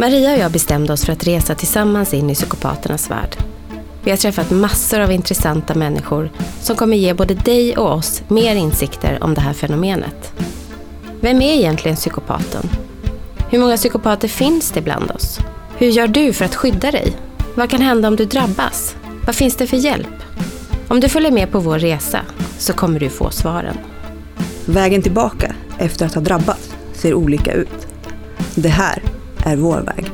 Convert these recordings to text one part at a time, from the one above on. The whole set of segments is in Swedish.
Maria och jag bestämde oss för att resa tillsammans in i psykopaternas värld. Vi har träffat massor av intressanta människor som kommer ge både dig och oss mer insikter om det här fenomenet. Vem är egentligen psykopaten? Hur många psykopater finns det bland oss? Hur gör du för att skydda dig? Vad kan hända om du drabbas? Vad finns det för hjälp? Om du följer med på vår resa så kommer du få svaren. Vägen tillbaka efter att ha drabbats ser olika ut. Det här är vår väg.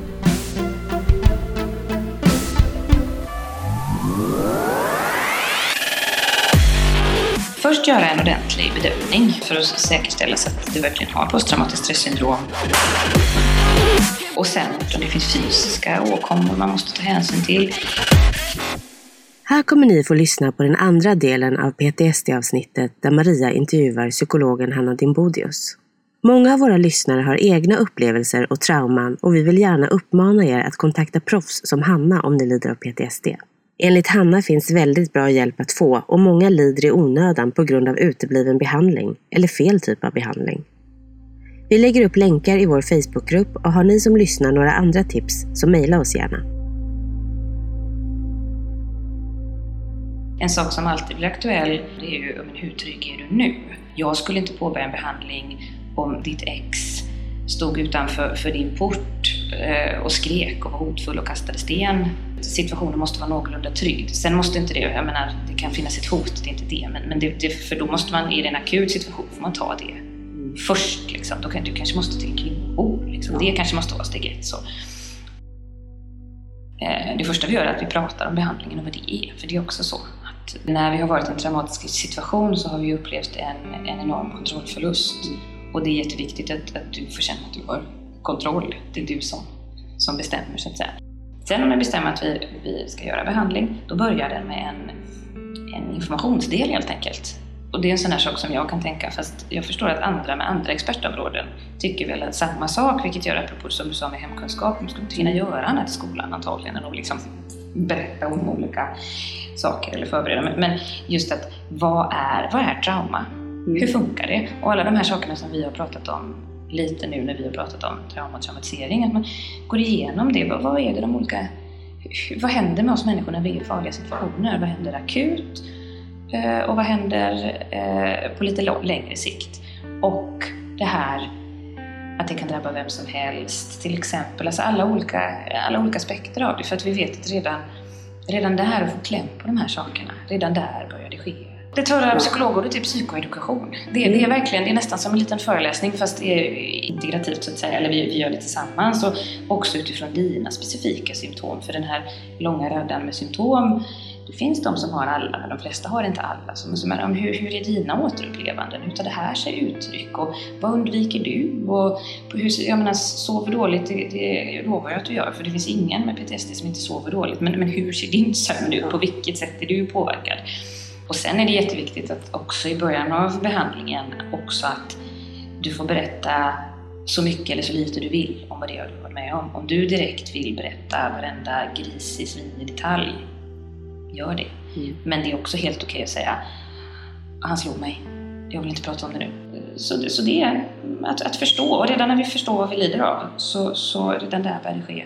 Först göra en ordentlig bedömning för att säkerställa så att du verkligen har posttraumatiskt stressyndrom. Och sen om det finns fysiska åkommor man måste ta hänsyn till. Här kommer ni få lyssna på den andra delen av PTSD-avsnittet där Maria intervjuar psykologen Hanna Dimbodius. Många av våra lyssnare har egna upplevelser och trauman och vi vill gärna uppmana er att kontakta proffs som Hanna om ni lider av PTSD. Enligt Hanna finns väldigt bra hjälp att få och många lider i onödan på grund av utebliven behandling eller fel typ av behandling. Vi lägger upp länkar i vår Facebookgrupp och har ni som lyssnar några andra tips så mejla oss gärna. En sak som alltid blir aktuell det är ju hur trygg är du nu? Jag skulle inte påbörja en behandling om ditt ex stod utanför för din port eh, och skrek och var hotfull och kastade sten. Situationen måste vara någorlunda trygg. Sen måste inte det, jag menar, det kan finnas ett hot, det är inte det, men, men det, det, för då måste man, i en akut situation, får man ta det först. Liksom. Då kan, du kanske måste till kvinnojour. Liksom. Det kanske måste vara steg ett. Så. Eh, det första vi gör är att vi pratar om behandlingen och vad det är, för det är också så att när vi har varit i en traumatisk situation så har vi upplevt en, en enorm kontrollförlust. Mm. Och det är jätteviktigt att, att du får känna att du har kontroll. Det är du som, som bestämmer så att säga. Sen om vi bestämmer att vi, vi ska göra behandling, då börjar den med en, en informationsdel helt enkelt. Och det är en sån här sak som jag kan tänka, fast jag förstår att andra med andra expertområden tycker väl att samma sak, vilket gör apropå som du sa med hemkunskap, de skulle inte hinna göra annat i skolan antagligen än att liksom berätta om olika saker eller förbereda. Men just att vad är, vad är trauma? Mm. Hur funkar det? Och alla de här sakerna som vi har pratat om lite nu när vi har pratat om traumatisering, att man går igenom det. Vad, är det de olika... Vad händer med oss människor när vi är i farliga situationer? Vad händer akut? Eh, och vad händer eh, på lite längre sikt? Och det här att det kan drabba vem som helst, till exempel. Alltså alla olika, alla olika aspekter av det. För att vi vet att redan, redan där, att få kläm på de här sakerna, redan där börjar det ske det tar psykologordet till psykoedukation. Det, det, är verkligen, det är nästan som en liten föreläsning fast det är integrativt så att säga, eller vi, vi gör det tillsammans och också utifrån dina specifika symptom. För den här långa raddan med symptom, det finns de som har alla, men de flesta har inte alla. Så man säger, hur, hur är dina återupplevanden? Hur tar det här sig uttryck? Och vad undviker du? Och hur, jag menar, sover dåligt, det, det lovar jag att du gör, för det finns ingen med PTSD som inte sover dåligt. Men, men hur ser din sömn ut? På vilket sätt är du påverkad? Och sen är det jätteviktigt att också i början av behandlingen också att du får berätta så mycket eller så lite du vill om vad det är du har varit med om. Om du direkt vill berätta varenda gris i svin i detalj, gör det. Mm. Men det är också helt okej okay att säga han slog mig, jag vill inte prata om det nu. Så, så det är att, att förstå, och redan när vi förstår vad vi lider av så, så redan där börjar det ske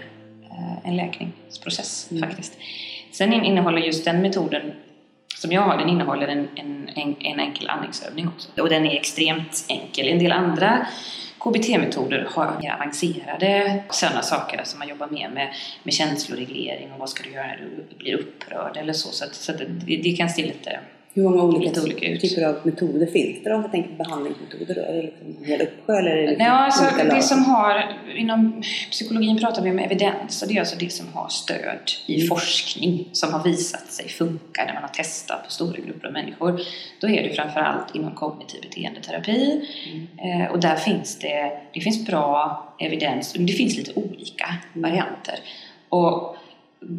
eh, en läkningsprocess mm. faktiskt. Sen innehåller just den metoden som jag har, den innehåller en, en, en, en enkel andningsövning också. Och den är extremt enkel. En del andra KBT-metoder har mer avancerade sådana saker, alltså man jobbar mer med, med känsloreglering och vad ska du göra när du blir upprörd eller så. Så, att, så att det, det kan se lite hur många olika, olika typer av metoder finns det om man tänker behandlingsmetoder? Då? Är det liksom en hel uppsjö eller är det liksom alltså, det som har, Inom psykologin pratar vi om evidens och det är alltså det som har stöd i mm. forskning som har visat sig funka när man har testat på stora grupper av människor. Då är det framförallt inom kognitiv beteendeterapi mm. eh, och där finns det, det finns bra evidens, det finns lite olika mm. varianter. Och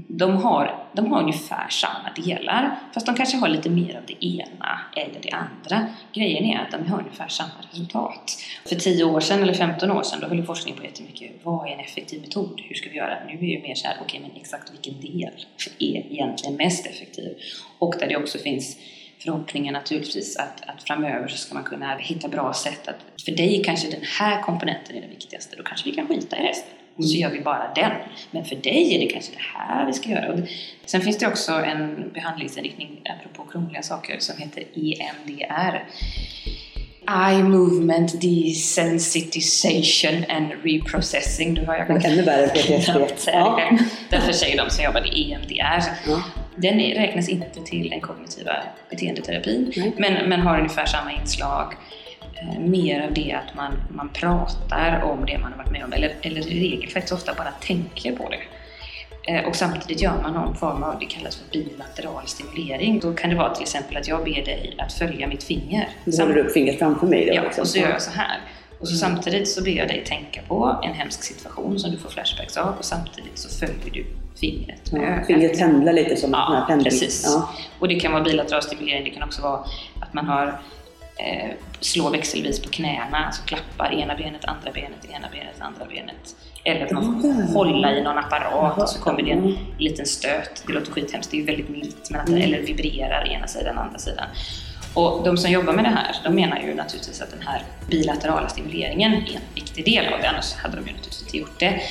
de har, de har ungefär samma delar fast de kanske har lite mer av det ena eller det andra. Grejen är att de har ungefär samma resultat. För 10 år sedan eller 15 år sedan då höll forskning på jättemycket. Vad är en effektiv metod? Hur ska vi göra? Nu är det ju mer såhär, okej okay, men exakt vilken del är egentligen mest effektiv? Och där det också finns förhoppningen naturligtvis att, att framöver så ska man kunna hitta bra sätt att för dig kanske den här komponenten är den viktigaste, då kanske vi kan skita i resten och så gör vi bara den. Men för dig är det kanske det här vi ska göra. Sen finns det också en behandlingsinriktning, apropå krångliga saker, som heter EMDR. Eye Movement Desensitization and Reprocessing. Du har jag Men ännu värre PTSD. ja. Därför säger de som jobbar i EMDR. Ja. Den räknas inte till den kognitiva beteendeterapin, men, men har ungefär samma inslag. Eh, mer av det att man, man pratar om det man har varit med om, eller, eller i regel faktiskt ofta bara tänker på det. Eh, Och samtidigt gör man någon form av, det kallas för bilateral stimulering. Då kan det vara till exempel att jag ber dig att följa mitt finger. Du håller upp fingret framför mig då? Ja, liksom. och så gör jag så här. Och så samtidigt så ber jag dig tänka på en hemsk situation som du får flashbacks av och samtidigt så följer du fingret med Ja, ögat. fingret pendlar lite som en sån här Ja, pendel. precis. Ja. Och det kan vara bilateral stimulering, det kan också vara att man har eh, slår växelvis på knäna, alltså klappar ena benet, andra benet, ena benet, andra benet. Eller att man får Ja. hålla i någon apparat och så kommer det en Mm. liten stöt. Det låter skithemskt, det är ju väldigt milt, men att Mm. eller vibrerar ena sidan, andra sidan. Och de som jobbar med det här, de menar ju naturligtvis att den här bilaterala stimuleringen är en viktig del av det, annars hade de ju naturligtvis inte gjort det.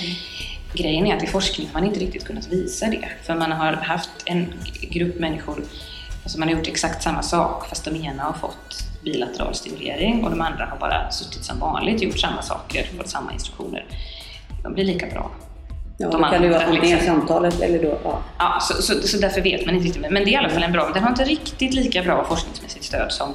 Grejen är att i forskning har man inte riktigt kunnat visa det, för man har haft en grupp människor, alltså man har gjort exakt samma sak, fast de ena har fått bilateral stimulering och de andra har bara suttit som vanligt, gjort samma saker, fått samma instruktioner. De blir lika bra. Ja, De då kan vara andra, antingen liksom. samtalet eller då... Ja. Ja, så, så, så därför vet man inte riktigt. Men det är i alla fall en bra, den har inte riktigt lika bra forskningsmässigt stöd som,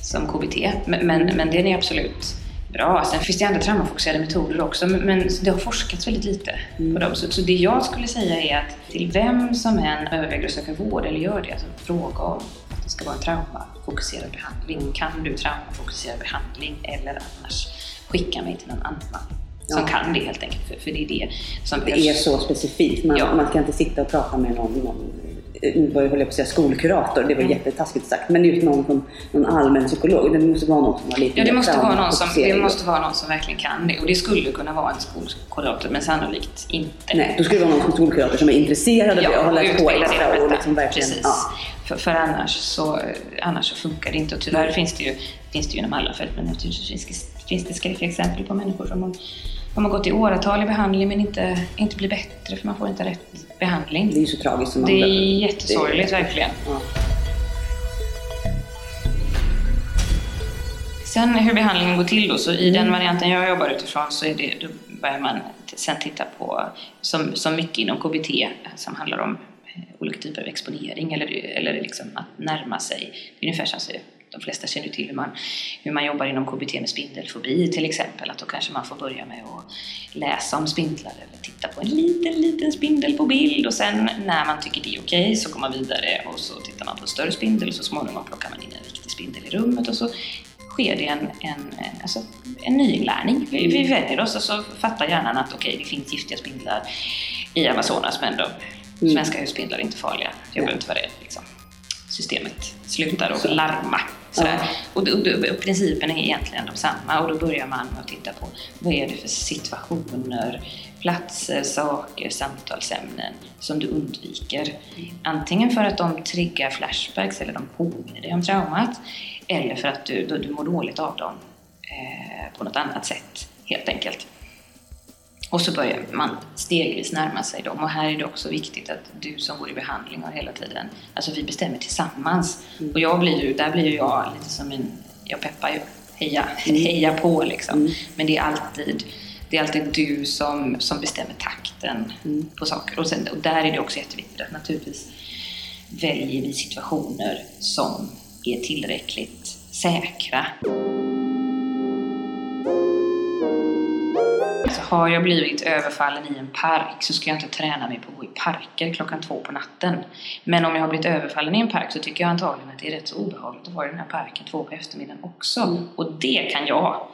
som KBT. Men, men, men den är absolut bra. Sen finns det andra traumafokuserade metoder också, men, det har forskats väldigt lite på dem. Så, så det jag skulle säga är att till vem som än överväger att söka vård eller gör det, alltså fråga om att det ska vara en traumafokuserad behandling. Kan du traumafokuserad behandling eller annars skicka mig till någon annan som Ja. kan det helt enkelt. För, för det är det som Det är så specifikt. Man, Ja. man ska inte sitta och prata med någon, någon nu var jag höll jag på att säga skolkurator, det var Mm. jättetaskigt sagt. Men just någon, som, någon allmän psykolog. Det måste vara någon som har lite Ja, det måste, vara någon som, det måste vara någon som verkligen kan det. Och det skulle kunna vara en skolkurator, men sannolikt inte. Nej, då skulle det vara någon skolkurator som är intresserad av det och har läst på extra och liksom verkligen... Precis. Ja. För, för annars, så, annars så funkar det inte. Och tyvärr finns det ju, finns det ju inom alla fält, men naturligtvis finns, det skräckliga exempel på människor som som har gått i åratal i behandling men inte, inte blir bättre för man får inte rätt behandling. Det är ju så tragiskt. Som man Det är jättesorgligt det- verkligen. Ja. Sen hur behandlingen går till då, så i Mm. den varianten jag jobbar utifrån så är det, då börjar man sen titta på, som, som mycket inom KBT, som handlar om eh, olika typer av exponering eller, eller liksom att närma sig. Det är ungefär som de flesta känner till hur man, hur man jobbar inom KBT med spindelfobi till exempel, att då kanske man får börja med att läsa om spindlar eller titta på en liten, liten spindel på bild och sen när man tycker det är okej så går man vidare och så tittar man på en större spindel och så småningom plockar man in en riktig spindel i rummet och så sker det en, en, alltså en nyinlärning. Vi, vi vänjer oss och så fattar hjärnan att okej, det finns giftiga spindlar i Amazonas men de Mm. svenska husspindlar är inte farliga. Jag behöver inte vara rädd. Liksom. Systemet slutar att larma. Ja. Och, och, och, principen är egentligen densamma och då börjar man med att titta på vad är det för situationer, platser, saker, samtalsämnen som du undviker. Antingen för att de triggar flashbacks eller de påminner dig om traumat eller för att du, du, du mår dåligt av dem eh, på något annat sätt helt enkelt. Och så börjar man stegvis närma sig dem. Och här är det också viktigt att du som går i behandling har hela tiden, alltså vi bestämmer tillsammans. Och jag blir ju, där blir ju jag lite som en, jag peppar ju, heja, heja på liksom. Men det är alltid, det är alltid du som, som bestämmer takten på saker. Och, sen, och där är det också jätteviktigt att naturligtvis väljer vi situationer som är tillräckligt säkra. Har jag blivit överfallen i en park så ska jag inte träna mig på att gå i parker klockan två på natten. Men om jag har blivit överfallen i en park så tycker jag antagligen att det är rätt så obehagligt att vara i den här parken två på eftermiddagen också. Och det kan jag.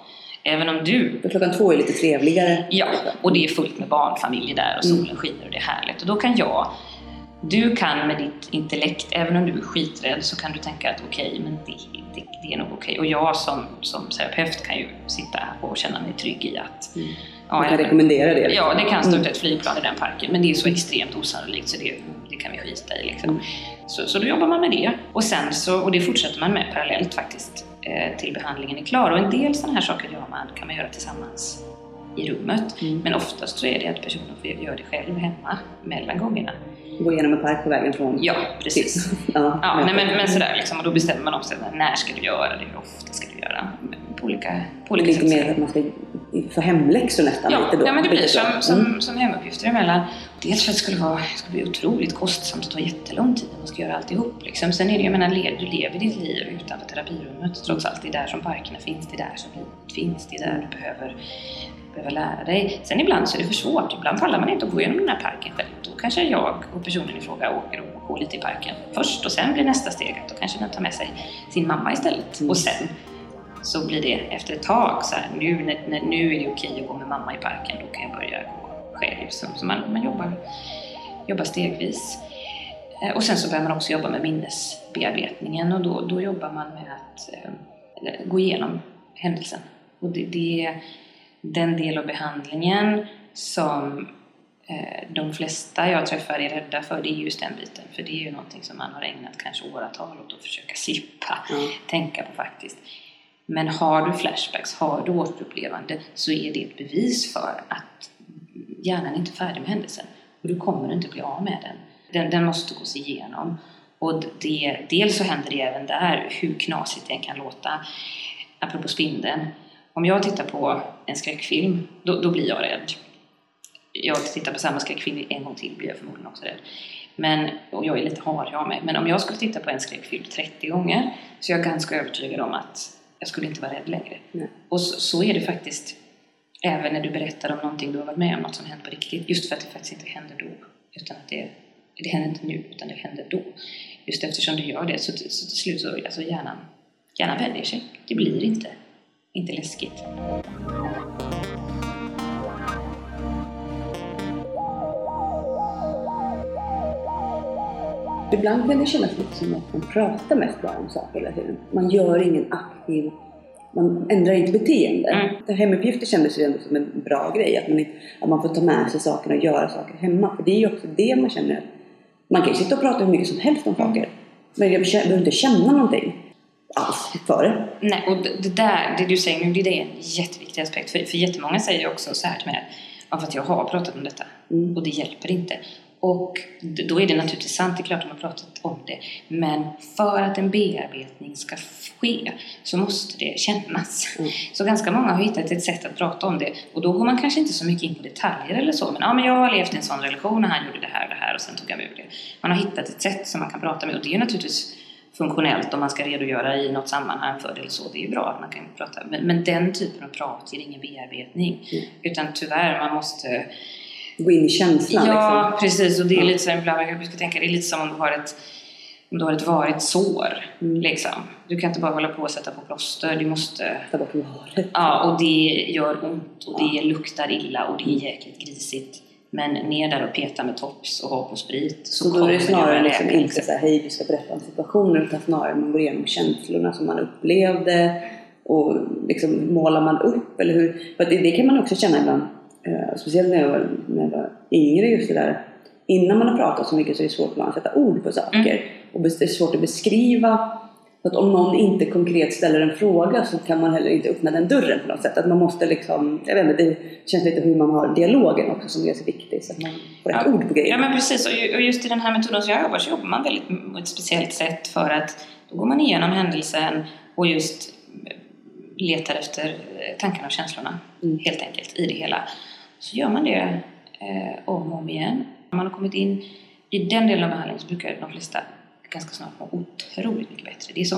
Även om du För klockan två är lite trevligare. Ja, och det är fullt med barnfamiljer där och solen skiner och det är härligt. Och då kan jag, du kan med ditt intellekt, även om du är skiträdd, så kan du tänka att okej, men det, det, det är nog okej. Och jag som, som terapeut kan ju sitta och känna mig trygg i att Mm. Ja, Man kan rekommendera det. Ja, det kan störta ett flygplan i den parken, men det är så extremt osannolikt så det, det kan vi skita i. Liksom. Mm. Så, så då jobbar man med det. Och, sen så, och det fortsätter man med parallellt faktiskt eh, till behandlingen är klar. Och en del sådana här saker gör man, kan man göra tillsammans i rummet. Mm. Men oftast så är det att personen får göra det själv hemma mellan gångerna. Gå igenom en park på vägen från... Ja, precis. ja, Ja, nej, men, men sådär liksom, och då bestämmer man också när ska du göra det, hur ofta ska du göra. På olika, på olika Lite sätt. mer att man ska få hemläxor nästan Ja, lite då. ja, men det blir som, som, Mm. som hemuppgifter emellan. Dels för att det skulle, vara, det skulle bli otroligt kostsamt att ta jättelång tid om man ska göra alltihop. Liksom. Sen är det, jag menar, du lever ditt liv utanför terapirummet trots allt. Det är där som parkerna finns, det är där som livet finns, det är där du behöver, behöver lära dig. Sen ibland så är det för svårt, ibland pallar man inte att gå igenom den här parken själv. Då kanske jag och personen i fråga åker och går lite i parken först och sen blir nästa steg att då kanske den tar med sig sin mamma istället. Och sen så blir det efter ett tag så här, nu, när, när, nu är det okej att gå med mamma i parken, då kan jag börja gå själv. Så, så man, man jobbar, jobbar stegvis. Eh, Och sen så börjar man också jobba med minnesbearbetningen och då, då jobbar man med att eh, gå igenom händelsen. Och det, det är den del av behandlingen som eh, de flesta jag träffar är rädda för, det är just den biten. För det är ju någonting som man har ägnat kanske åratal åt att försöka slippa Ja. tänka på faktiskt. Men har du flashbacks, har du återupplevande så är det ett bevis för att hjärnan inte är färdig med händelsen. Och du kommer inte bli av med den. Den, den måste gås igenom. Och det, dels så händer det även där, hur knasigt det än kan låta. Apropå spindeln. Om jag tittar på en skräckfilm, då, då blir jag rädd. Jag tittar på samma skräckfilm en gång till blir jag förmodligen också rädd. Men, och jag är lite harig av mig. Men om jag skulle titta på en skräckfilm 30 gånger så är jag ganska övertygad om att jag skulle inte vara rädd längre. Nej. Och så, så är det faktiskt även när du berättar om någonting du har varit med om, något som hänt på riktigt. Just för att det faktiskt inte händer då. Utan att det, det händer inte nu, utan det händer då. Just eftersom du gör det så, så till slut så alltså hjärnan, hjärnan vänjer sig. Det blir inte, inte läskigt. Ibland kan det kännas lite som att man pratar mest bara om saker hela tiden. Man gör ingen aktiv... Man ändrar inte beteende. Mm. Hemuppgifter kändes ju ändå som en bra grej. Att man, att man får ta med sig sakerna och göra saker hemma. För det är ju också det man känner. Man kan ju sitta och prata hur mycket som helst om saker. Men jag behöver inte känna någonting alls för det. Nej, och det, det där, det du säger nu, det är en jätteviktig aspekt. För, för jättemånga säger också så här till mig, ja, för att jag har pratat om detta Mm. och det hjälper inte. Och då är det naturligtvis sant, det är klart att de har pratat om det. Men för att en bearbetning ska ske så måste det kännas. Mm. Så ganska många har hittat ett sätt att prata om det. Och då går man kanske inte så mycket in på detaljer eller så. Men, ja, men jag har levt i en sån relation och han gjorde det här och det här och sen tog jag mig ur det. Man har hittat ett sätt som man kan prata med och det är ju naturligtvis funktionellt om man ska redogöra i något sammanhang för det eller så. Det är ju bra att man kan prata. Men, men den typen av prat ger ingen bearbetning. Mm. Utan tyvärr, man måste Gå in i känslan Ja, liksom. precis. Och det är Ja. lite så ibland jag brukar tänka, det är lite som om du har ett, om du har ett varit sår. Mm. Liksom. Du kan inte bara hålla på och sätta på plåster. Du måste... Ta bort varet. Ja, och det gör ont och det luktar illa och det är jäkligt grisigt. Men ner där och peta med tops och ha på sprit så, Så då är det kommer snarare liksom läka, inte så här, hej du ska berätta om situationen utan snarare man går igenom känslorna som man upplevde och liksom målar man upp eller hur? För det, det kan man också känna ibland, eh, speciellt när jag, var, när jag var yngre just det där innan man har pratat så mycket så är det svårt att sätta ord på saker Mm. och det är svårt att beskriva för att om någon inte konkret ställer en fråga så kan man heller inte öppna den dörren på något sätt. Att man måste liksom, jag vet inte, det känns lite hur man har dialogen också som är så viktig så att man får rätt Ja. ord på grejer. Ja men precis, och just i den här metoden som jag jobbar så jobbar man väldigt på ett speciellt sätt för att då går man igenom händelsen och just letar efter eh, tankarna och känslorna Mm. helt enkelt i det hela. Så gör man det eh, om och om igen. Om man har kommit in i den delen av behandlingen så brukar de flesta ganska snart må otroligt mycket bättre. Det är, så,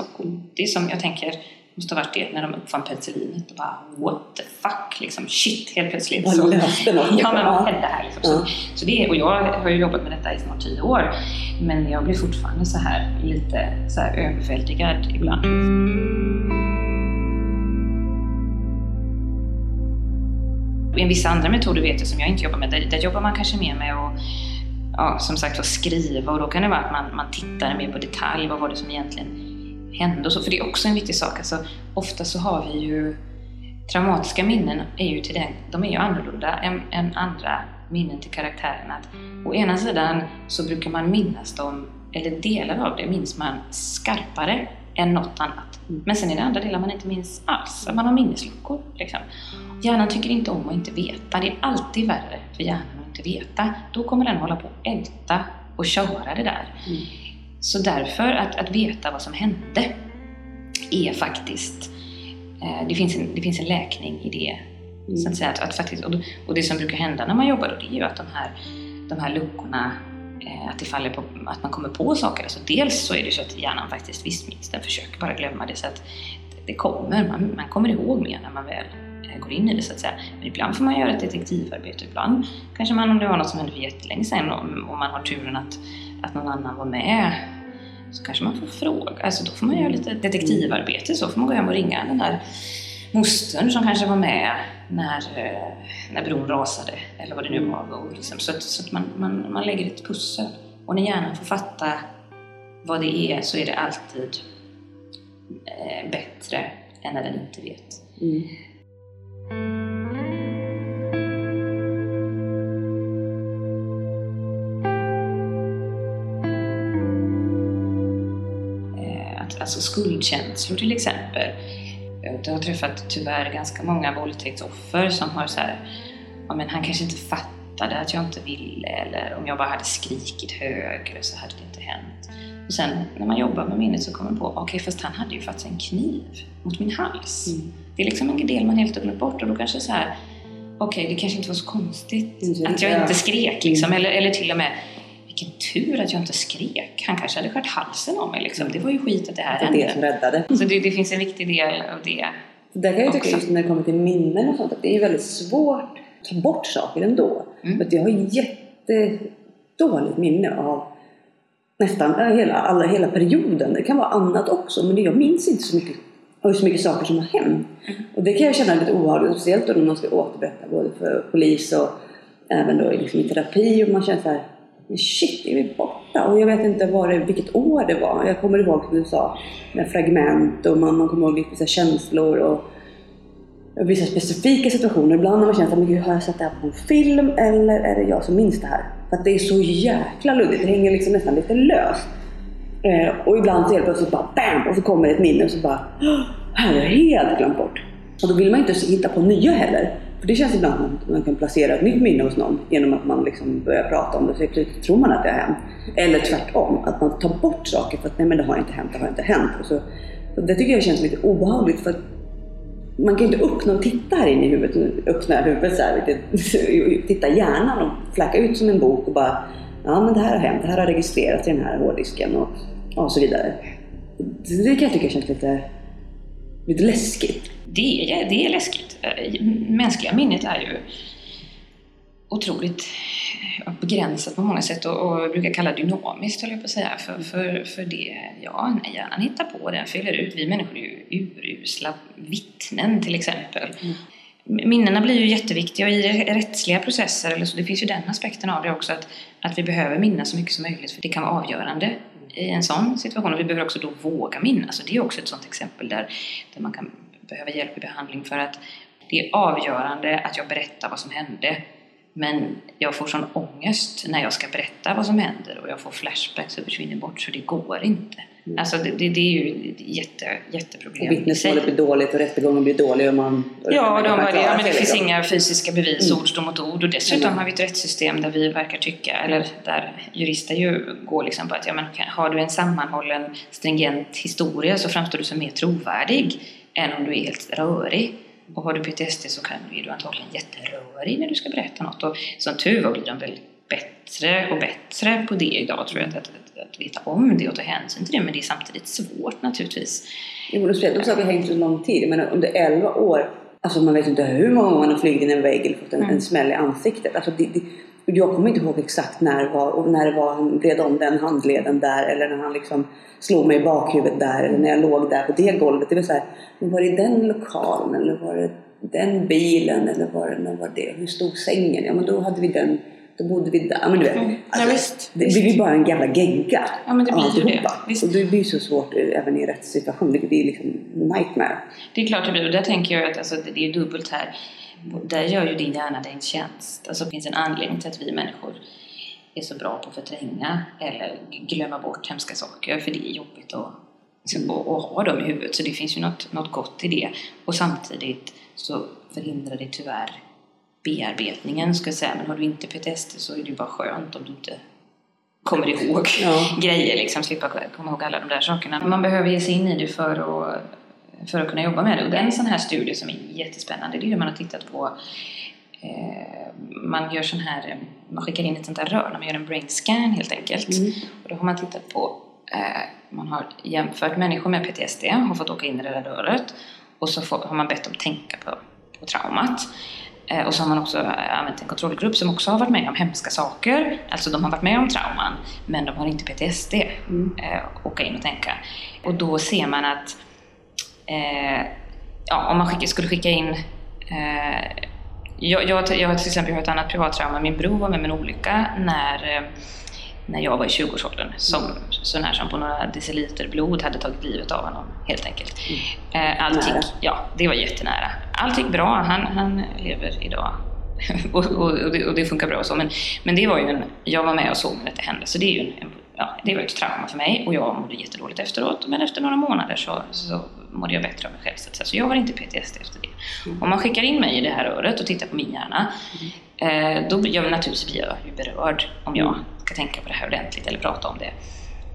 det är som jag tänker måste ha varit det när de uppfann penicillinet och bara what the fuck liksom shit helt plötsligt. Man så-. Ja, men vad hände här liksom? Så, så det, och jag har ju jobbat med detta i snart tio år. Men jag blir fortfarande så här lite så här överväldigad ibland. En vissa andra metoder vet jag som jag inte jobbar med. Där, där jobbar man kanske mer med att ja, som sagt att skriva och då kan det vara att man, man tittar mer på detalj. Vad var det som egentligen hände och så? För det är också en viktig sak. Alltså, ofta så har vi ju traumatiska minnen är ju till den, de är ju annorlunda än, än andra minnen till karaktärerna. Att å ena sidan så brukar man minnas dem, eller delar av det minns man skarpare än något annat. Men sen är det andra delar man inte minns alls. Man har minnesluckor. Liksom. Hjärnan tycker inte om att inte veta. Det är alltid värre för hjärnan att inte veta. Då kommer den hålla på att älta och köra det där. Mm. Så därför att, att veta vad som hände är faktiskt eh, det, finns en, det finns en läkning i det. Mm. Så att säga, att, att faktiskt, och, och det som brukar hända när man jobbar då, det är ju att de här, de här luckorna Eh, att det faller på, att man kommer på saker. Alltså dels så är det så att hjärnan faktiskt visst minns, den försöker bara glömma det så att det kommer, man, man kommer ihåg mer när man väl eh, går in i det så att säga. Men ibland får man göra ett detektivarbete, ibland kanske man om det var något som hände för jättelänge sedan och, och man har turen att, att någon annan var med så kanske man får fråga, alltså då får man göra lite detektivarbete så får man gå hem och ringa den där mostern som kanske var med när, eh, när bron rasade eller vad det nu var. Och liksom, så att, så att man, man, man lägger ett pussel. Och när hjärnan får fatta vad det är så är det alltid eh, bättre än när den inte vet. Mm. Eh, alltså skuldkänslor till exempel. Jag har träffat tyvärr ganska många våldtäktsoffer som har så här, ja men han kanske inte fattade att jag inte ville eller om jag bara hade skrikit högre så hade det inte hänt. Och sen när man jobbar med minnet så kommer man på, okej okay, fast han hade ju faktiskt en kniv mot min hals. Mm. Det är liksom en del man helt har glömt bort och då kanske så här, okej okay, det kanske inte var så konstigt Mm, att jag ja. inte skrek liksom, eller, eller till och med vilken tur att jag inte skrek. Han kanske hade skört halsen av mig liksom. Det var ju skit att det här Det är det som hände. räddade. Så det, det finns en viktig del av det. Där kan jag tycka just när det kommer till minnen och sånt att det är väldigt svårt att ta bort saker ändå. Mm. För jag har jättedåligt minne av nästan äh, hela, alla, hela perioden. Det kan vara annat också men det- jag minns inte så mycket av så mycket saker som har hänt. Mm. Och det kan jag känna lite obehagligt, speciellt då när man ska återberätta både för polis och även då liksom i terapi och man känner så här shit, är vi borta? Och jag vet inte vad det, vilket år det var. Jag kommer ihåg som du sa med fragment och man, man kommer ihåg vissa känslor och och vissa specifika situationer. Ibland när man känner att men har jag sett det här på en film eller är det jag som minns det här? För att det är så jäkla luddigt. Det hänger liksom nästan lite löst. Eh, och ibland så helt plötsligt bara BAM! Och så kommer ett minne och så bara här har jag helt glömt bort. Och då vill man inte hitta på nya heller. För det känns ibland att man kan placera ett nytt minne hos någon genom att man liksom börjar prata om det. Så plötsligt tror man att det har hänt. Eller tvärtom, att man tar bort saker för att nej men det har inte hänt, det har inte hänt. Och så, så det tycker jag känns lite obehagligt för att man kan inte öppna och titta här inne i huvudet, öppna huvudet så här, titta hjärnan och flacka ut som en bok och bara ja men det här har hänt, det här har registrerats i den här hårddisken och, och så vidare. Det kan jag tycka känns lite, lite läskigt. Det är, det är läskigt. Eh, Mänskliga minnet är ju otroligt begränsat på många sätt och, och jag brukar kalla dynamiskt höll jag på att säga. För, för, för det, ja, när hjärnan hittar på den fyller ut. Vi människor är ju urusla vittnen till exempel. Minnena blir ju jätteviktiga och i rättsliga processer, eller så, det finns ju den aspekten av det också, att, att vi behöver minnas så mycket som möjligt för det kan vara avgörande i en sån situation. Och vi behöver också då våga minnas. Och det är också ett sånt exempel där, där man kan behöva hjälp i behandling för att det är avgörande att jag berättar vad som hände. Men jag får sån ångest när jag ska berätta vad som händer och jag får flashbacks och försvinner bort så det går inte. Mm. Alltså det, det, det är ju ett jätte, jätteproblem vittnesmålet blir dåligt och rättegången blir dålig och man... Ja, de klarar Ja, men det finns liksom. inga fysiska bevis, Mm. ord står mot ord. Och dessutom Mm. har vi ett rättssystem där vi verkar tycka, eller där jurister ju går liksom på att ja, men, har du en sammanhållen, stringent historia så framstår du som mer trovärdig än om du är helt rörig. Och har du PTSD så kan, är du antagligen jätterörig när du ska berätta något. Och som tur var blir de väl bättre och bättre på det idag tror jag, att, att, att, veta om det och ta hänsyn till det. Men det är samtidigt svårt naturligtvis. Jo, men speciellt också att vi har hängt så lång tid. Men under 11 år, alltså man vet inte hur många gånger man har flugit in i en vägg eller fått en, Mm. en smäll i ansiktet. Alltså det, det, jag kommer inte ihåg exakt när det var, när det var han vred om den handleden där eller när han liksom slog mig i bakhuvudet där eller när jag låg där på det golvet. Det var så här, var det den lokalen eller var det den bilen eller var det, när var det? Hur stod sängen? Ja men då hade vi den, då bodde vi där. Men du vet, Mm. Ja, visst, det visst. blir ju bara en jävla gegga. Ja, men det blir ju det. Visst. Och det blir så svårt eh, även i en rättssituation. Det blir liksom nightmare. Det är klart det blir, och där tänker jag att alltså, det är dubbelt här. Där gör ju din hjärna dig en tjänst. Alltså det finns en anledning till att vi människor är så bra på att förtränga eller glömma bort hemska saker, för det är jobbigt att och ha dem i huvudet. Så det finns ju något, något gott i det. Och samtidigt så förhindrar det tyvärr bearbetningen ska jag säga. Men har du inte PTSD så är det ju bara skönt om du inte kommer ihåg Ja. grejer, liksom slippa komma ihåg alla de där sakerna. Man behöver ge sig in i det för att, för att kunna jobba med det. Och det är en sån här studie som är jättespännande. Det är hur man har tittat på eh, man gör sån här, eh, man skickar in ett sånt där rör när man gör en brain scan helt enkelt. Mm. Och då har man tittat på, eh, man har jämfört människor med PTSD, har fått åka in i det där röret och så får, har man bett dem tänka på, på traumat. Och så har man också använt en kontrollgrupp som också har varit med om hemska saker. Alltså de har varit med om trauman, men de har inte PTSD. Mm. Åka in och tänka. Och då ser man att eh, ja, om man skicka, skulle skicka in eh, jag, jag, jag har till exempel har ett annat privattrauma. Min bror var med om en olycka när, eh, när jag var i 20-årsåldern. Som, sån här som på några deciliter blod hade tagit livet av honom helt enkelt. Eh, Allt gick, ja, det var jättenära. Allt gick bra. Han, han lever idag. och, och, och, det, och det funkar bra och så. Men, men det var ju en, jag var med och såg när detta hände. Så det, är ju en, ja, det var ett trauma för mig och jag mådde jättedåligt efteråt. Men efter några månader så, så mådde jag bättre av mig själv. Så, så jag har inte PTSD efter det. Om man skickar in mig i det här röret och tittar på min hjärna, eh, då blir jag naturligtvis blir jag ju berörd om jag ska tänka på det här ordentligt eller prata om det.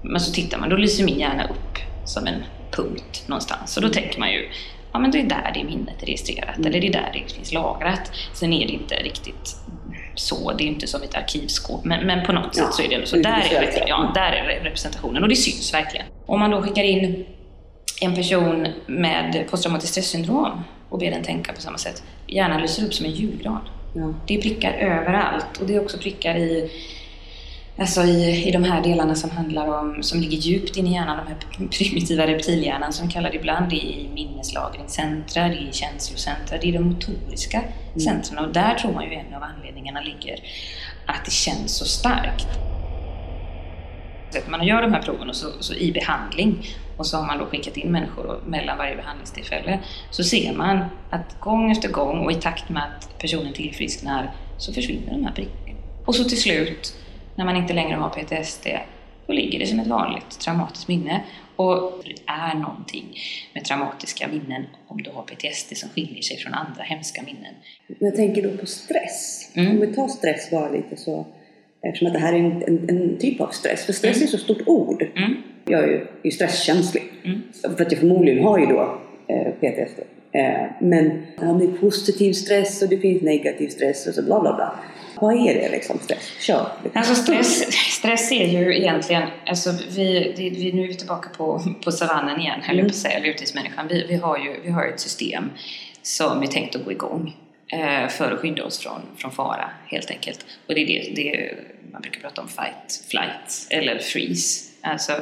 Men så tittar man, då lyser min hjärna upp som en punkt någonstans. Och då tänker man ju, ja men det är där det minnet är registrerat, eller det är där det finns lagrat. Sen är det inte riktigt så, det är inte som ett arkivskåp, men, men på något Ja, sätt så är det så. Där är, ja, där är representationen och det syns verkligen. Om man då skickar in en person med posttraumatiskt stressyndrom och ber den tänka på samma sätt, hjärnan lyser upp som en julgran. Ja. Det är prickar överallt och det är också prickar i, alltså i, i de här delarna som handlar om, som ligger djupt in i hjärnan, de här primitiva reptilhjärnan som vi kallar det ibland, det är i minneslagringscentra, det är i känslocentra, det är de motoriska centren och där tror man ju en av anledningarna ligger att det känns så starkt. Man gör de här proven och så, så i behandling och så har man då skickat in människor mellan varje behandlingstillfälle så ser man att gång efter gång och i takt med att personen tillfrisknar så försvinner de här prickarna. Och så till slut, när man inte längre har PTSD, då ligger det som ett vanligt traumatiskt minne. Och det är någonting med traumatiska minnen om du har PTSD som skiljer sig från andra hemska minnen. Men jag tänker då på stress. Mm. Om vi tar stress bara lite så, eftersom att det här är en, en, en typ av stress. För stress är så stort ord. Mm. Jag är ju, är ju stresskänslig. Mm. För att jag förmodligen har ju då eh, PTSD. Eh, men ja, det är positiv stress och det finns negativ stress och så bla bla bla. Vad är det liksom stress? Kör! Liksom. Alltså stress, stress är ju egentligen, alltså vi, det, vi, nu är vi tillbaka på, på savannen igen, höll jag på att säga, eller urtidsmänniskan. Vi, vi har ju vi har ett system som är tänkt att gå igång eh, för att skydda oss från, från fara, helt enkelt. Och det är det, det är, man brukar prata om fight, flight eller freeze. Alltså,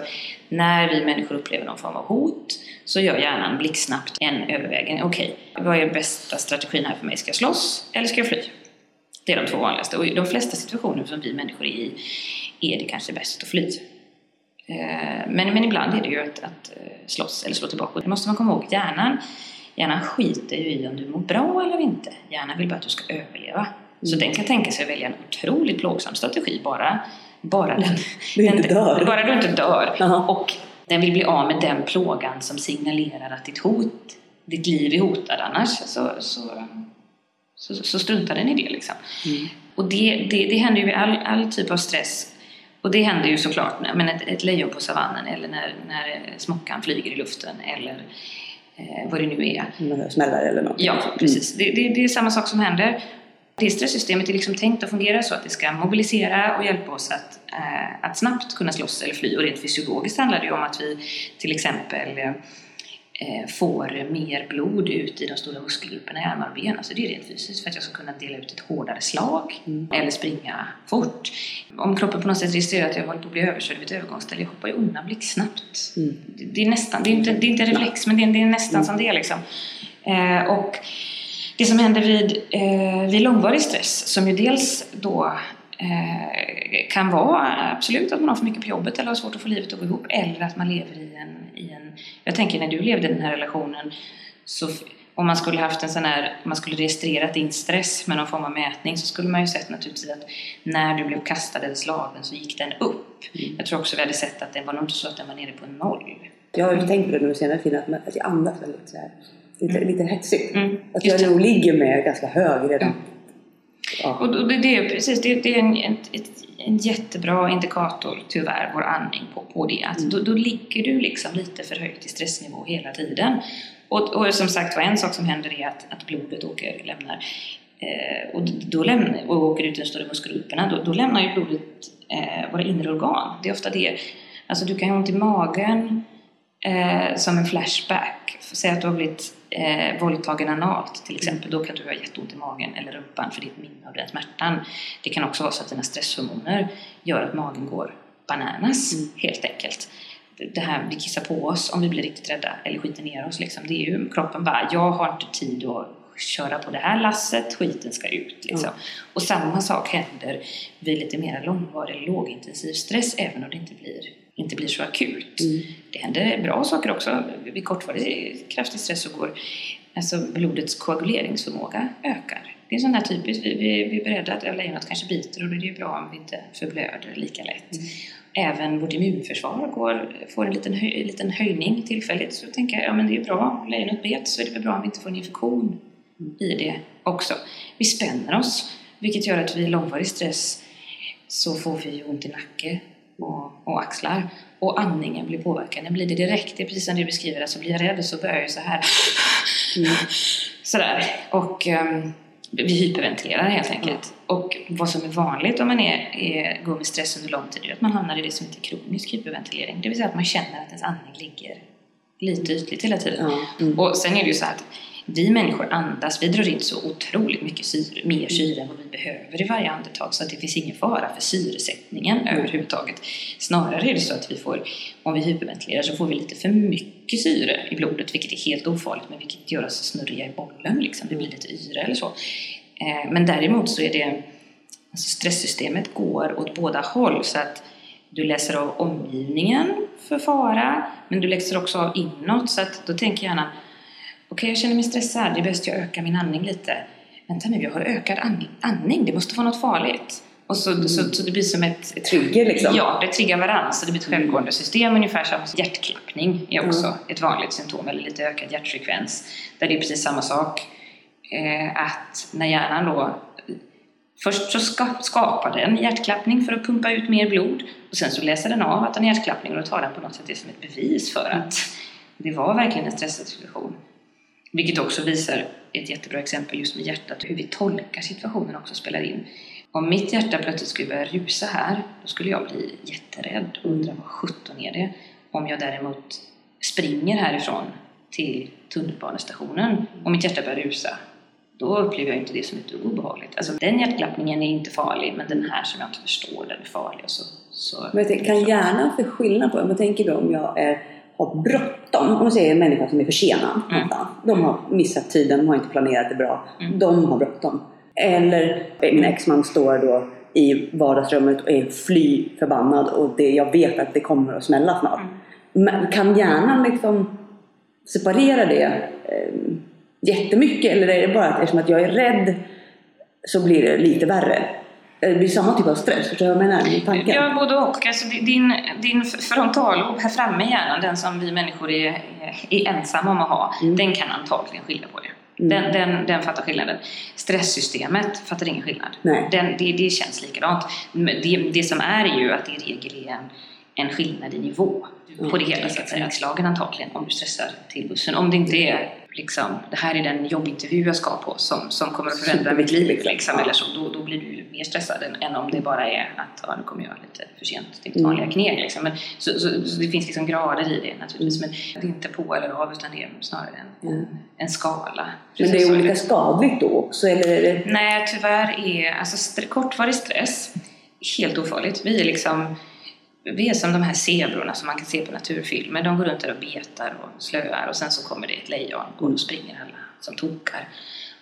när vi människor upplever någon form av hot så gör hjärnan blixtsnabbt en övervägning. Okej, vad är bästa strategin här för mig? Ska jag slåss eller ska jag fly? Det är de två vanligaste. Och i de flesta situationer som vi människor är i är det kanske bäst att fly. Eh, Men, men ibland är det ju att, att eh, slåss eller slå tillbaka. Det måste man komma ihåg. Hjärnan, hjärnan skiter ju i om du mår bra eller inte. Hjärnan vill bara att du ska överleva. Så den kan tänka sig att välja en otroligt plågsam strategi bara, bara, den, Du inte den, dör. bara du inte dör. Jaha. Och den vill bli av med den plågan som signalerar att ditt hot, ditt liv är hotad. Annars så, så, så, så struntar den i det liksom. Mm. Och det, det, det händer ju vid all, all typ av stress. Och det händer ju såklart när men ett, ett lejon på savannen eller när, när smockan flyger i luften eller eh, vad det nu är. Smällar eller något. Ja, precis. Det, det, det är samma sak som händer. Det stresssystemet är liksom tänkt att fungera så att det ska mobilisera och hjälpa oss att, eh, att snabbt kunna slåss eller fly. Och rent fysiologiskt handlar det ju om att vi till exempel eh, får mer blod ut i de stora muskelgrupperna i armar och ben. Alltså det är rent fysiskt för att jag ska kunna dela ut ett hårdare slag eller springa fort. Om kroppen på något sätt registrerar att jag håller på att bli överkörd vid ett övergångsställe, jag hoppar ju undan blixtsnabbt. Mm. Det, det är nästan, det är inte, det är inte en reflex, men det är, det är nästan som det liksom. Eh, och det som händer vid, eh, vid långvarig stress, som ju dels då eh, kan vara absolut att man har för mycket på jobbet eller har svårt att få livet att gå ihop, eller att man lever i en, i en... Jag tänker när du levde i den här relationen, så om man skulle haft en sån här, om man skulle registrerat din stress med någon form av mätning så skulle man ju sett naturligtvis att när du blev kastad eller slagen så gick den upp. Jag tror också vi hade sett att det var nog inte så att den var nere på noll. Jag har ju tänkt på det nu senare tiden, att, att jag andas väldigt så här, lite, lite hetsigt. Mm, Att jag nog ligger med ganska hög redan. Ja. Och det, det är precis, det, det är en, ett, en jättebra indikator tyvärr, vår andning på, på det. Att då, då ligger du liksom lite för högt i stressnivå hela tiden. Och, och som sagt var, en sak som händer är att, att blodet åker, lämnar eh, och, då lämnar, och åker ut i de större muskelgrupperna. Då, då lämnar ju blodet eh, våra inre organ. Det är ofta det. Alltså du kan ha ont i magen eh, som en flashback. Säg att du har blivit eh, våldtagen analt till exempel. Då kan du ha jätteont i magen eller rumpan för ditt minne av den smärtan. Det kan också vara så att dina stresshormoner gör att magen går bananas helt enkelt. Det här vi kissar på oss om vi blir riktigt rädda eller skiter ner oss. Liksom. Det är ju kroppen bara, jag har inte tid att köra på det här lasset, skiten ska ut. Liksom. Och samma sak händer vid lite mer långvarig lågintensiv stress även om det inte blir, inte blir så akut. Det händer bra saker också. Vid kortvarig kraftig stress så går alltså blodets koaguleringsförmåga ökar. Det är sån här typiskt, vi, vi, vi är beredda att lejonet kanske biter och då är det ju bra om vi inte förblöder lika lätt. Även vårt immunförsvar går, får en liten, höj, en liten höjning tillfälligt. Så tänker jag, ja men det är bra, om lejonet bet så är det väl bra om vi inte får en infektion i det också. Vi spänner oss, vilket gör att vid långvarig stress så får vi ont i nacke och, och axlar. Och andningen blir påverkad. Den blir det direkt. Det är precis som du beskriver. Alltså blir jag rädd så börjar jag så här. Sådär. Och um, vi hyperventilerar helt enkelt. Och vad som är vanligt om man är, är, går med stress under lång tid är att man hamnar i det som heter kronisk hyperventilering. Det vill säga att man känner att ens andning ligger lite ytligt hela tiden. Mm. Och sen är det ju så att vi människor andas, vi drar in så otroligt mycket syre, mer syre än vad vi behöver i varje andetag så att det finns ingen fara för syresättningen överhuvudtaget. Snarare är det så att vi får, om vi hyperventilerar så får vi lite för mycket syre i blodet vilket är helt ofarligt men vilket gör oss snurriga i bollen liksom. Det blir lite yra eller så. Eh, men däremot så är det, alltså stresssystemet går åt båda håll så att du läser av omgivningen för fara men du läser också av inåt så att då tänker jag gärna Okej, jag känner mig stressad. Det är bäst jag ökar min andning lite. Vänta nu, jag har ökad andning. andning. Det måste vara något farligt. Och så, så, så det blir som ett... ett Trigger liksom. Ja, det triggar varandra. Så det blir ett självgående system. Ungefär som hjärtklappning är också ett vanligt symptom. Eller lite ökad hjärtfrekvens. Där det är precis samma sak. Eh, att när hjärnan då... Först så ska, skapar den hjärtklappning för att pumpa ut mer blod. Och sen så läser den av att den hjärtklappning och då tar den på något sätt det som ett bevis för att det var verkligen en stressad situation. Vilket också visar ett jättebra exempel just med hjärtat, hur vi tolkar situationen också spelar in. Om mitt hjärta plötsligt skulle börja rusa här, då skulle jag bli jätterädd och undra vad sjutton är det? Om jag däremot springer härifrån till tunnelbanestationen och mitt hjärta börjar rusa, då upplever jag inte det som ett obehagligt. Alltså den hjärtklappningen är inte farlig, men den här som jag inte förstår, den är farlig. Och så, så, Men jag tänker, kan hjärnan för skillnad på, om jag tänker då om jag är, har bråttom, om man säger en människa som är försenad någonstans. De har missat tiden, de har inte planerat det bra. De har bråttom. Eller min exman står då i vardagsrummet och är fly förbannad och det, jag vet att det kommer att smälla snart. Men kan hjärnan liksom separera det eh, jättemycket eller är det bara att eftersom att jag är rädd så blir det lite värre? Det blir samma typ av stress, förstår du vad jag menar med tanken? Ja, både och. Alltså, din, din frontallob här framme i hjärnan, den som vi människor är, är ensamma om att ha, den kan antagligen skilja på det. Den, den, den fattar skillnaden. Stresssystemet fattar ingen skillnad. Nej. Den, det, det känns likadant. Det, det som är ju att det i regel är en, en skillnad i nivå på det hela så att säga. Slagen antagligen om du stressar till bussen. Om det inte är liksom, det här är den jobbintervju jag ska på som, som kommer att förändra mitt liv liksom, eller så, då, då blir du mer stressad än, än om det bara är att ja, nu kommer jag lite för sent till mitt vanliga kneg. Liksom. Men, så, så, så det finns liksom grader i det naturligtvis, men det är inte på eller av utan det är snarare en, en, en skala. Men det Precis är olika skadligt då också, eller det... Nej, tyvärr är alltså, st- kortvarig stress helt ofarligt. Vi är liksom vi är som de här zebrorna som man kan se på naturfilmer. De går runt där och betar och slöar och sen så kommer det ett lejon och då springer alla som tokar.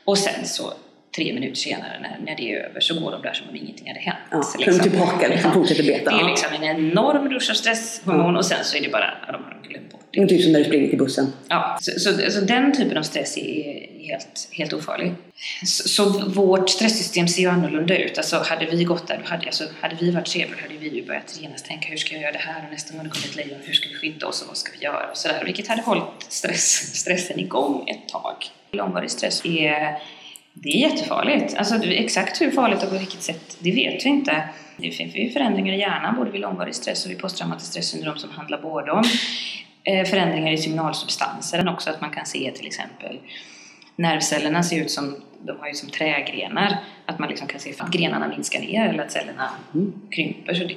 Och sen så tre minuter senare när, när det är över så går de där som om ingenting hade hänt. Ja, liksom. tillbaka liksom, fortsätter beta. Det är liksom en enorm rush av stresshormon och sen så är det bara, ja, de har glömt bort det. Typ som när du springer till bussen. Ja, så, så, så, den typen av stress är helt, helt ofarlig. Så, så, vårt stresssystem ser ju annorlunda ut. Alltså hade vi gått där, hade, alltså, hade vi varit zebror hade vi ju börjat genast tänka hur ska jag göra det här och nästa gång det kommer ett lejon, hur ska vi skydda oss och vad ska vi göra och sådär. Vilket hade hållit stress, stressen igång ett tag. Långvarig stress är det är jättefarligt. Alltså, exakt hur farligt och på vilket sätt, det vet vi inte. Det finns ju förändringar i hjärnan både vid långvarig stress och vid posttraumatiskt stressyndrom som handlar både om eh, förändringar i signalsubstanser men också att man kan se till exempel nervcellerna ser ut som, de har ju som trägrenar, att man liksom kan se att grenarna minskar ner eller att cellerna krymper. Så det,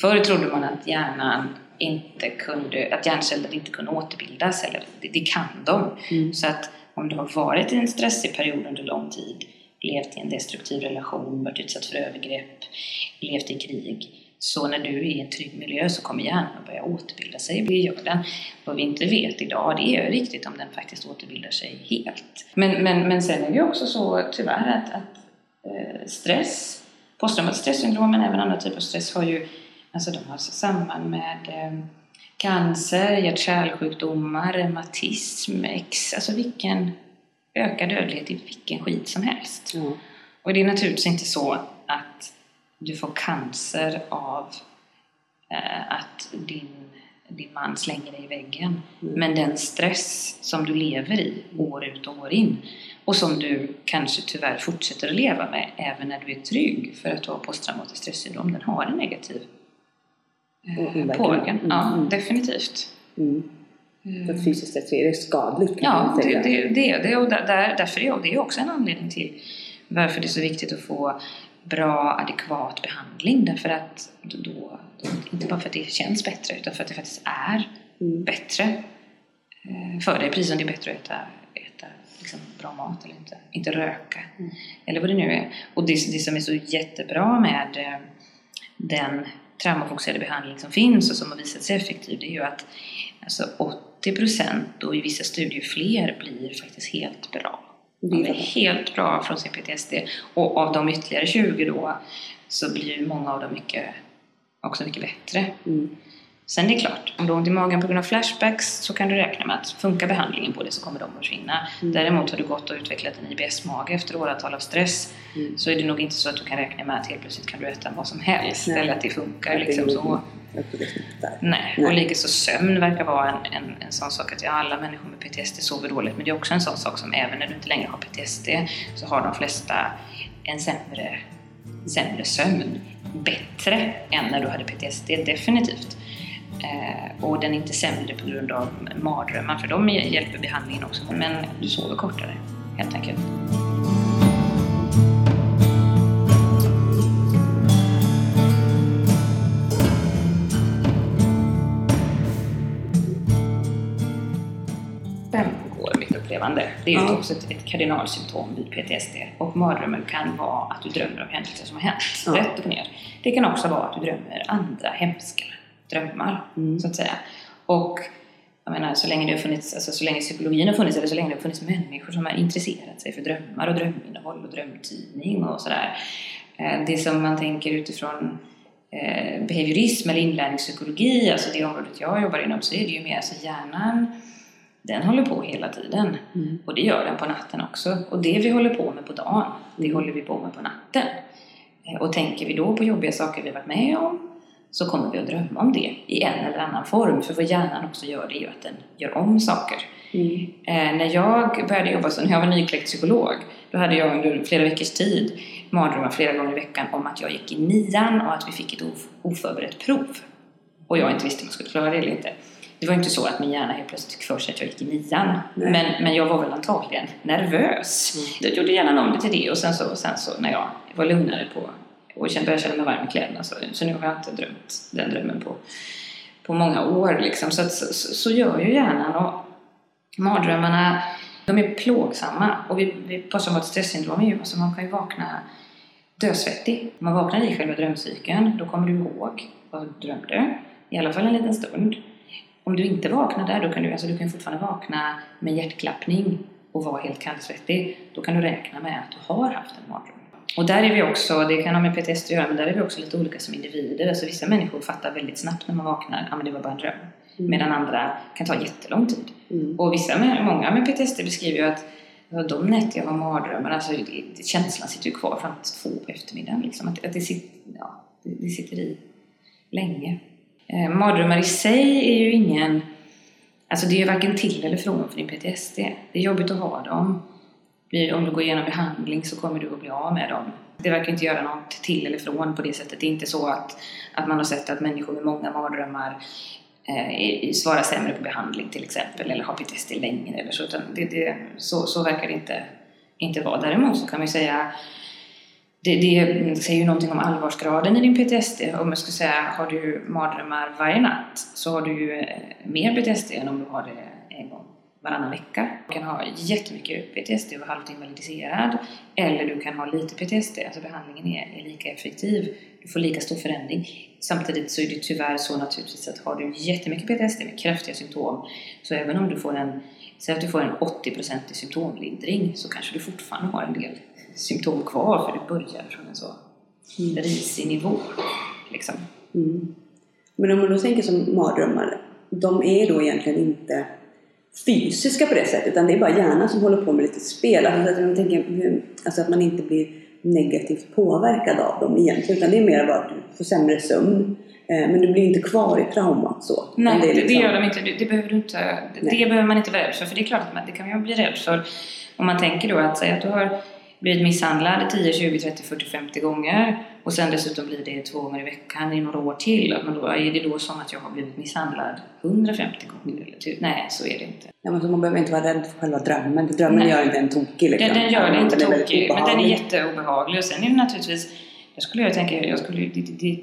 förr trodde man att hjärnan inte kunde, att hjärnceller inte kunde återbildas, eller det, det kan de. Mm. Så att om du har varit i en stressig period under lång tid, levt i en destruktiv relation, varit utsatt för övergrepp, levt i krig, så när du är i en trygg miljö så kommer hjärnan att börja återbilda sig. Det gör den. Vad vi inte vet idag, det är riktigt om den faktiskt återbildar sig helt. Men, men, men sen är det ju också så tyvärr att, att eh, stress, posttraumatiskt stressyndrom men även andra typer av stress har ju, alltså de har samband med eh, cancer, hjärt-kärlsjukdomar, reumatism, ex, alltså vilken ökad dödlighet i vilken skit som helst. Mm. Och det är naturligtvis inte så att du får cancer av eh, att din, din man slänger dig i väggen. Mm. Men den stress som du lever i år ut och år in och som du kanske tyvärr fortsätter att leva med även när du är trygg för att du har posttraumatiskt stressyndrom, den har en negativ eh, påverkan. Mm. Ja, mm. definitivt. Mm. För att fysiskt sett så är det skadligt Ja, det, det, det är det och där, därför är det också en anledning till varför det är så viktigt att få bra, adekvat behandling. Därför att då, inte bara för att det känns bättre, utan för att det faktiskt är mm. bättre eh, för dig. Precis som det är bättre att äta, äta liksom bra mat eller inte, inte röka. Mm. Eller vad det nu är. Och det, det som är så jättebra med eh, den traumafokuserade behandling som finns och som har visat sig effektiv, det är ju att alltså 80% och i vissa studier fler blir faktiskt helt bra. De är helt bra från sin PTSD. Och av de ytterligare 20 då så blir många av dem mycket, också mycket bättre. Mm. Sen det är klart, om du har ont i magen på grund av flashbacks så kan du räkna med att funkar behandlingen på det så kommer de att försvinna. Mm. Däremot har du gått och utvecklat en IBS-mage efter åratal av stress mm. så är det nog inte så att du kan räkna med att helt plötsligt kan du äta vad som helst Nej. eller att det funkar. Liksom så. Nej. Nej. och likaså sömn verkar vara en, en, en sån sak att ja, alla människor med PTSD sover dåligt men det är också en sån sak som även när du inte längre har PTSD så har de flesta en sämre, sämre sömn. Bättre än när du hade PTSD, definitivt. Eh, och den är inte sämre på grund av mardrömmar, för de hjälper behandlingen också. Men du sover kortare, helt enkelt. upplevande. Det är ju ja. också ett, ett kardinalsymptom vid PTSD. Och mardrömmen kan vara att du drömmer om händelser som har hänt, ja. rätt upp och ner. Det kan också vara att du drömmer andra hemska drömmar, mm. så att säga. Och jag menar, så länge det har funnits, alltså så länge psykologin har funnits, eller så länge det har funnits människor som har intresserat sig för drömmar och dröminnehåll och drömtidning och sådär. Eh, det som man tänker utifrån eh, behaviorism eller inlärningspsykologi, alltså det området jag jobbar inom, så är det ju mer alltså hjärnan den håller på hela tiden. Mm. Och det gör den på natten också. Och det vi håller på med på dagen, det mm. håller vi på med på natten. Eh, och tänker vi då på jobbiga saker vi varit med om så kommer vi att drömma om det i en eller annan form. För vad hjärnan också gör det är ju att den gör om saker. Mm. Eh, när jag började jobba som, när jag var nykläckt psykolog, då hade jag under flera veckors tid mardrömmar flera gånger i veckan om att jag gick i nian och att vi fick ett oförberett prov. Och jag inte visste om jag skulle klara det eller inte. Det var inte så att min hjärna helt plötsligt fick för sig att jag gick i nian. Men, men jag var väl antagligen nervös. Mm. Jag gjorde gärna om det till det och sen så, sen så när jag var lugnare på och började känna mig varm i kläderna så, så nu har jag inte drömt den drömmen på, på många år. Liksom. Så, att, så, så gör ju hjärnan och mardrömmarna de är plågsamma och vid, vid posttraumatiskt stressyndrom är ju, alltså man kan ju vakna dösvettig. Om man vaknar i själva drömcykeln då kommer du ihåg vad du drömde, i alla fall en liten stund. Om du inte vaknar där, då kan du, alltså du kan fortfarande vakna med hjärtklappning och vara helt kallsvettig, då kan du räkna med att du har haft en mardröm. Och där är vi också, det kan ha med PTSD att göra, men där är vi också lite olika som individer. Alltså vissa människor fattar väldigt snabbt när man vaknar, ja men det var bara en dröm. Mm. Medan andra kan ta jättelång tid. Mm. Och vissa, många med PTSD beskriver ju att alltså, de nätter jag har mardrömmar, alltså det- känslan sitter ju kvar fram till två på eftermiddagen. Liksom. Att, att det, sitter, ja, det, det sitter i länge. Eh, mardrömmar i sig är ju ingen... Alltså det är ju varken till eller från för din PTSD. Det är jobbigt att ha dem. Om du går igenom behandling så kommer du att bli av med dem. Det verkar inte göra något till eller från på det sättet. Det är inte så att, att man har sett att människor med många mardrömmar eh, svarar sämre på behandling till exempel eller har PTSD längre eller så. Utan det, det, så, så verkar det inte, inte vara. Däremot så kan man ju säga det, det säger ju någonting om allvarsgraden i din PTSD. Om jag skulle säga, har du mardrömmar varje natt så har du ju eh, mer PTSD än om du har det en gång varannan vecka. Du kan ha jättemycket PTSD och vara halvt invalidiserad. Eller du kan ha lite PTSD, alltså behandlingen är, är lika effektiv. Du får lika stor förändring. Samtidigt så är det tyvärr så naturligtvis att har du jättemycket PTSD med kraftiga symptom så även om du får en, säg att du får en 80% i symptomlindring så kanske du fortfarande har en del symptom kvar för du börjar från en så risig nivå. Liksom. Mm. Men om man då tänker som mardrömmar, de är då egentligen inte fysiska på det sättet utan det är bara hjärnan som håller på med lite spel. Alltså att, jag tänker, alltså att man inte blir negativt påverkad av dem egentligen utan det är mer bara att du får sämre sömn. Eh, men du blir inte kvar i traumat så. Nej, det, är det liksom- gör de inte. Det, det, behöver du inte det, det behöver man inte vara rädd för. För det är klart att man, det kan man bli rädd för. Om man tänker då att säga att du har blivit misshandlad 10, 20, 30, 40, 50 gånger och sen dessutom blir det två gånger i veckan i några år till. Man då, är det då som att jag har blivit misshandlad 150 gånger? Eller typ, nej, så är det inte. Ja, men man behöver inte vara rädd för själva drömmen. Drömmen Nej. gör inte en tokig liksom. Den, den gör det inte Den tokig, men den är obehaglig. jätteobehaglig. Och sen är det naturligtvis, jag skulle jag tänka, jag skulle, det, det,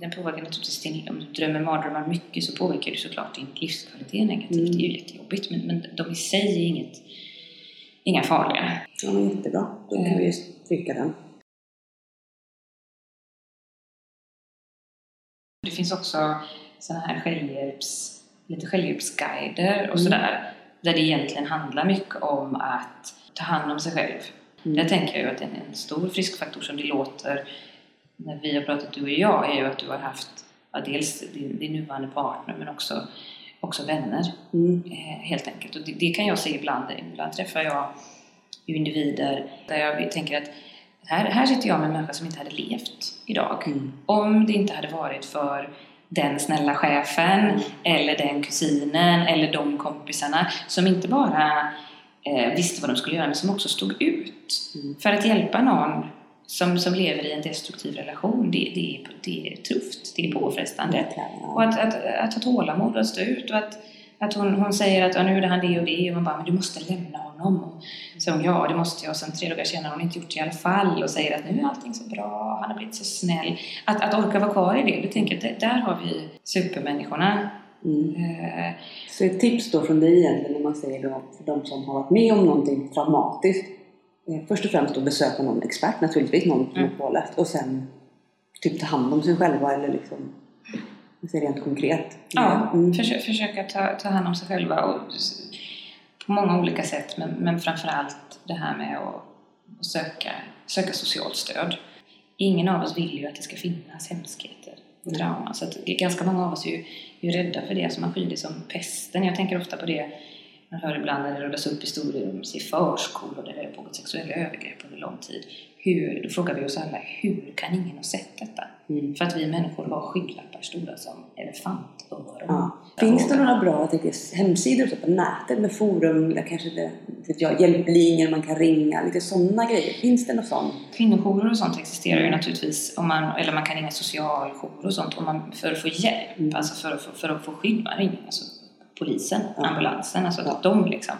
den påverkar naturligtvis din, om du drömmer mardrömmar mycket så påverkar det såklart din livskvalitet negativt. Mm. Det är ju jättejobbigt, men, men de i sig är inget, inga farliga. Ja, jättebra. Då kan vi stryka den. Det finns också såna här självhjälps, lite självhjälpsguider och Mm. sådär. Där det egentligen handlar mycket om att ta hand om sig själv. Mm. Där tänker jag ju att en, en stor friskfaktor som det låter när vi har pratat du och jag är ju att du har haft ja, dels din, din nuvarande partner men också, också vänner Mm. eh, helt enkelt. Och det, det kan jag se ibland. Ibland träffar jag individer där jag tänker att här, här sitter jag med en människa som inte hade levt idag. Mm. Om det inte hade varit för den snälla chefen eller den kusinen eller de kompisarna som inte bara eh, visste vad de skulle göra men som också stod ut. Mm. För att hjälpa någon som, som lever i en destruktiv relation, det, det, är, det är tufft, det är påfrestande. Och att, att, att ha tålamod och att stå ut och att, att hon, hon säger att ja, nu det han det och det och man bara men du måste lämna honom. Och så hon ja det måste jag och sen tre dagar senare har hon inte gjort det i alla fall och säger att nu är allting så bra, han har blivit så snäll. Att, att orka vara kvar i det, du tänker det, där har vi supermänniskorna. Mm. Eh, Så ett tips då från dig egentligen när man säger då för de som har varit med om någonting traumatiskt. Eh, Först och främst då besöka någon expert naturligtvis, någon som Mm. är påläst. Och sen typ ta hand om sig själva eller liksom, rent konkret. Ja, Mm. försö- försöka ta, ta hand om sig själva och, på många olika sätt men, men framförallt det här med att, att söka, söka socialt stöd. Ingen av oss vill ju att det ska finnas hemskheter och trauma så att ganska många av oss är ju, är rädda för det, så man skyr det som pesten. Jag tänker ofta på det man hör ibland när det rullas upp historier om förskolor där det har pågått sexuella övergrepp under lång tid. Hur, då frågar vi oss alla, hur kan ingen ha sett detta? Mm. För att vi människor har skygglappar stora som elefantöron. Ja. Finns det några bra tänker, hemsidor på nätet med forum eller kanske det, vet jag, hjälplinjer man kan ringa? Lite sådana grejer. Finns det något sånt? Kvinnojourer och sånt existerar ju naturligtvis, om man, eller man kan ringa socialjourer och sånt om man, för att få hjälp, Mm. alltså för att, få- för att få skydd. Man ringer alltså polisen, Ja. ambulansen, alltså Ja. att de liksom.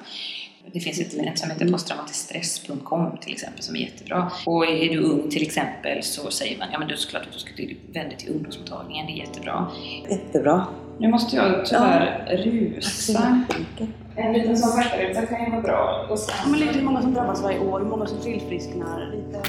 Det finns ett, Mm. ett som heter posttraumatisktstress.com till exempel som är jättebra. Och är du ung till exempel så säger man ja men det såklart att du ska vända dig till ungdomsmottagningen, det är jättebra. Jättebra. Nu måste jag tyvärr rusa. Mycket. En liten sån värtaruta kan ju vara bra. Och sen... Men lite hur många som drabbas varje år, hur många som tillfrisknar. Lite